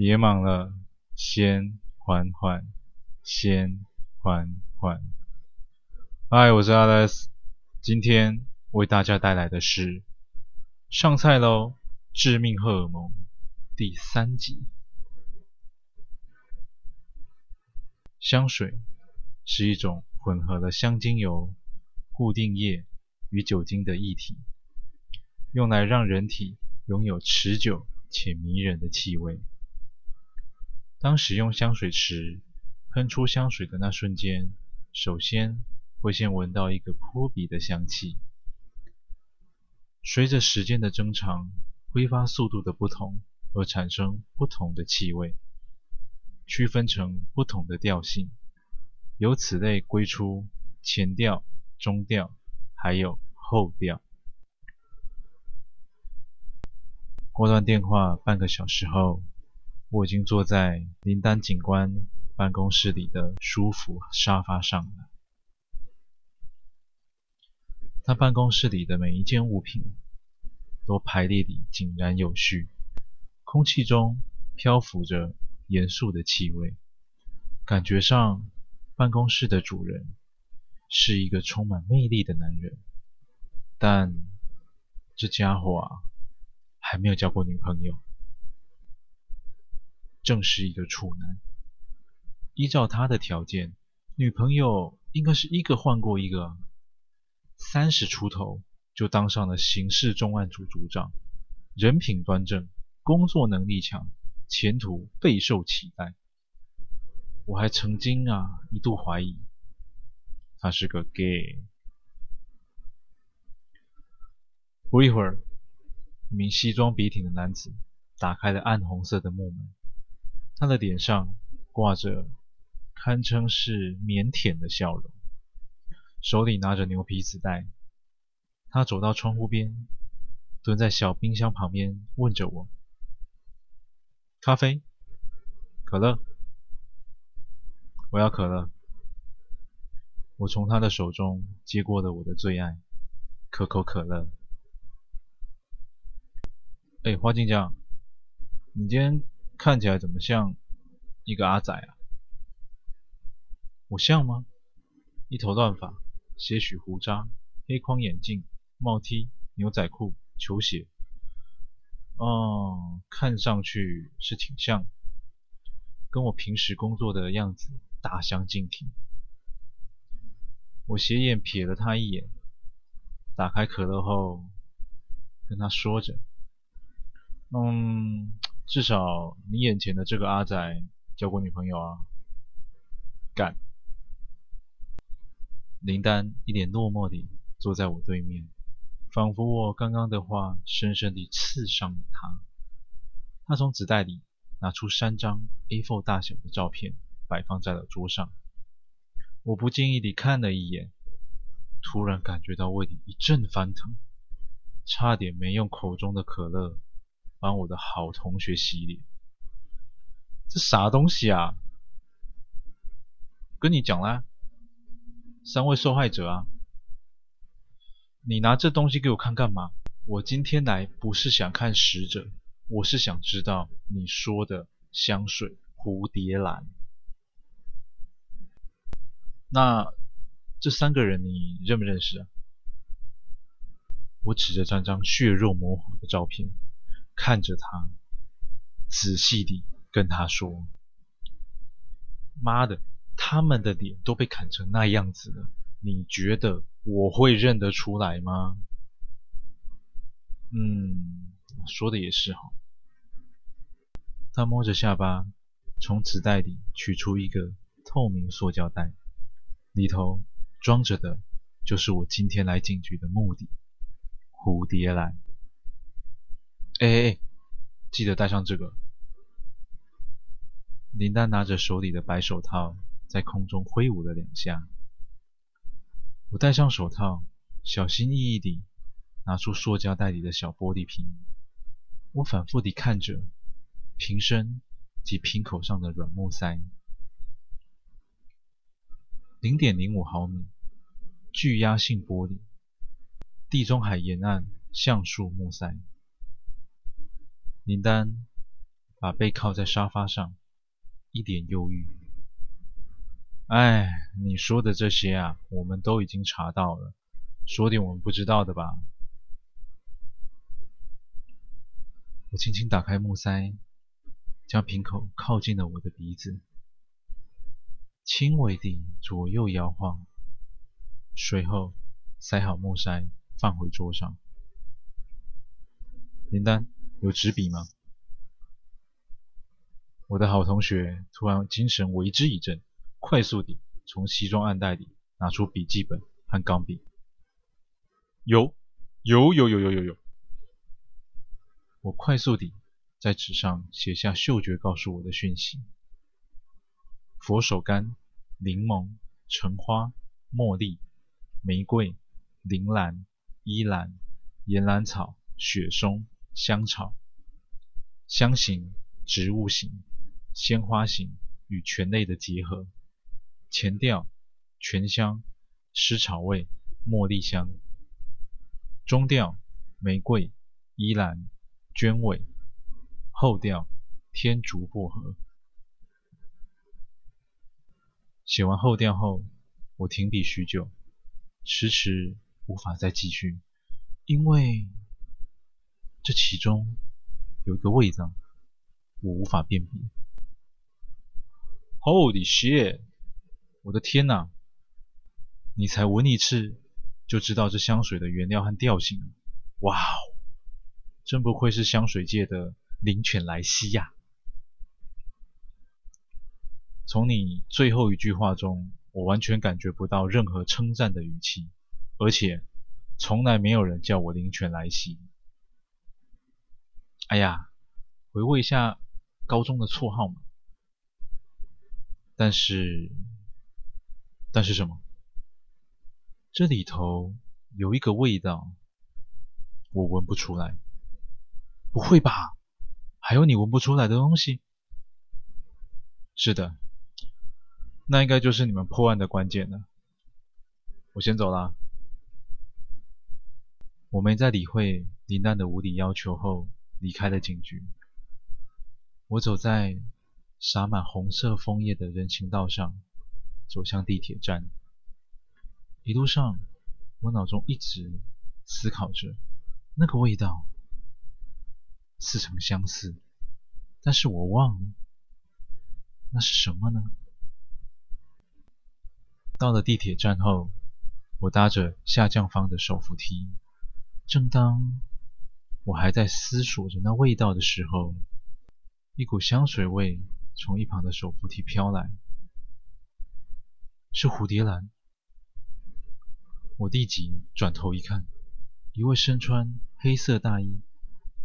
别忙了，先缓缓，先缓缓。嗨，我是 Alex，今天为大家带来的是上菜喽，《致命荷尔蒙》第三集。香水是一种混合了香精油、固定液与酒精的液体，用来让人体拥有持久且迷人的气味。当使用香水时，喷出香水的那瞬间，首先会先闻到一个扑鼻的香气。随着时间的增长，挥发速度的不同而产生不同的气味，区分成不同的调性，由此类归出前调、中调，还有后调。挂断电话半个小时后。我已经坐在林丹警官办公室里的舒服沙发上了。他办公室里的每一件物品都排列得井然有序，空气中漂浮着严肃的气味，感觉上办公室的主人是一个充满魅力的男人。但这家伙啊，还没有交过女朋友。正是一个处男，依照他的条件，女朋友应该是一个换过一个。三十出头就当上了刑事重案组组长，人品端正，工作能力强，前途备受期待。我还曾经啊一度怀疑他是个 gay。不一会儿，一名西装笔挺的男子打开了暗红色的木门。他的脸上挂着堪称是腼腆的笑容，手里拿着牛皮纸袋。他走到窗户边，蹲在小冰箱旁边，问着我：“咖啡？可乐？我要可乐。”我从他的手中接过了我的最爱——可口可乐。哎，花镜匠，你今天……看起来怎么像一个阿仔啊？我像吗？一头乱发，些许胡渣，黑框眼镜，帽 T，牛仔裤，球鞋。哦，看上去是挺像，跟我平时工作的样子大相径庭。我斜眼瞥了他一眼，打开可乐后，跟他说着：“嗯。”至少你眼前的这个阿仔交过女朋友啊？干！林丹一脸落寞地坐在我对面，仿佛我刚刚的话深深地刺伤了他。他从纸袋里拿出三张 A4 大小的照片，摆放在了桌上。我不经意地看了一眼，突然感觉到胃里一阵翻腾，差点没用口中的可乐。帮我的好同学洗脸，这啥东西啊？跟你讲啦，三位受害者啊，你拿这东西给我看干嘛？我今天来不是想看死者，我是想知道你说的香水蝴蝶兰。那这三个人你认不认识啊？我指着这张血肉模糊的照片。看着他，仔细地跟他说：“妈的，他们的脸都被砍成那样子了，你觉得我会认得出来吗？”嗯，说的也是哈。他摸着下巴，从纸袋里取出一个透明塑胶袋，里头装着的就是我今天来警局的目的——蝴蝶兰。哎哎，记得戴上这个。林丹拿着手里的白手套，在空中挥舞了两下。我戴上手套，小心翼翼地拿出塑胶袋里的小玻璃瓶。我反复地看着瓶身及瓶口上的软木塞，零点零五毫米，聚压性玻璃，地中海沿岸橡树木塞。林丹把背靠在沙发上，一脸忧郁。哎，你说的这些啊，我们都已经查到了，说点我们不知道的吧。我轻轻打开木塞，将瓶口靠近了我的鼻子，轻微地左右摇晃，随后塞好木塞，放回桌上。林丹，有纸笔吗？我的好同学突然精神为之一振，快速地从西装暗袋里拿出笔记本和钢笔。有，有，有，有，有，有，有。我快速地在纸上写下嗅觉告诉我的讯息：佛手柑、柠檬、橙花、茉莉、玫瑰、铃兰、依兰、岩兰草、雪松。香草，香型、植物型、鲜花型与醛类的结合，前调、醛香、湿草味、茉莉香，中调、玫瑰、依兰、鸢尾，后调、天竺薄荷。写完后调后，我停笔许久，迟迟无法再继续，因为。这其中有一个味道，我无法辨别。Holy shit！我的天哪！你才闻一次就知道这香水的原料和调性。哇哦！真不愧是香水界的灵犬莱西呀！从你最后一句话中，我完全感觉不到任何称赞的语气，而且从来没有人叫我灵犬莱西。哎呀，回味一下高中的绰号嘛。但是，但是什么？这里头有一个味道，我闻不出来。不会吧？还有你闻不出来的东西？是的，那应该就是你们破案的关键了。我先走了。我没再理会林丹的无理要求后。离开了警局，我走在洒满红色枫叶的人行道上，走向地铁站。一路上，我脑中一直思考着那个味道，似曾相似，但是我忘了那是什么呢？到了地铁站后，我搭着下降方的手扶梯，正当……我还在思索着那味道的时候，一股香水味从一旁的手扶梯飘来，是蝴蝶兰。我立即转头一看，一位身穿黑色大衣、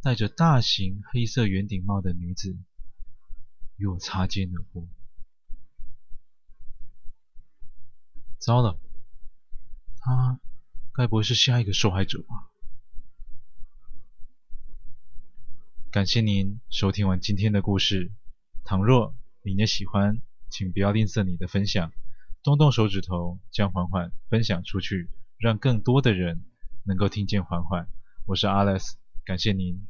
戴着大型黑色圆顶帽的女子与我擦肩而过。糟了，她该不会是下一个受害者吧？感谢您收听完今天的故事。倘若你也喜欢，请不要吝啬你的分享，动动手指头将缓缓分享出去，让更多的人能够听见缓缓。我是 Alex，感谢您。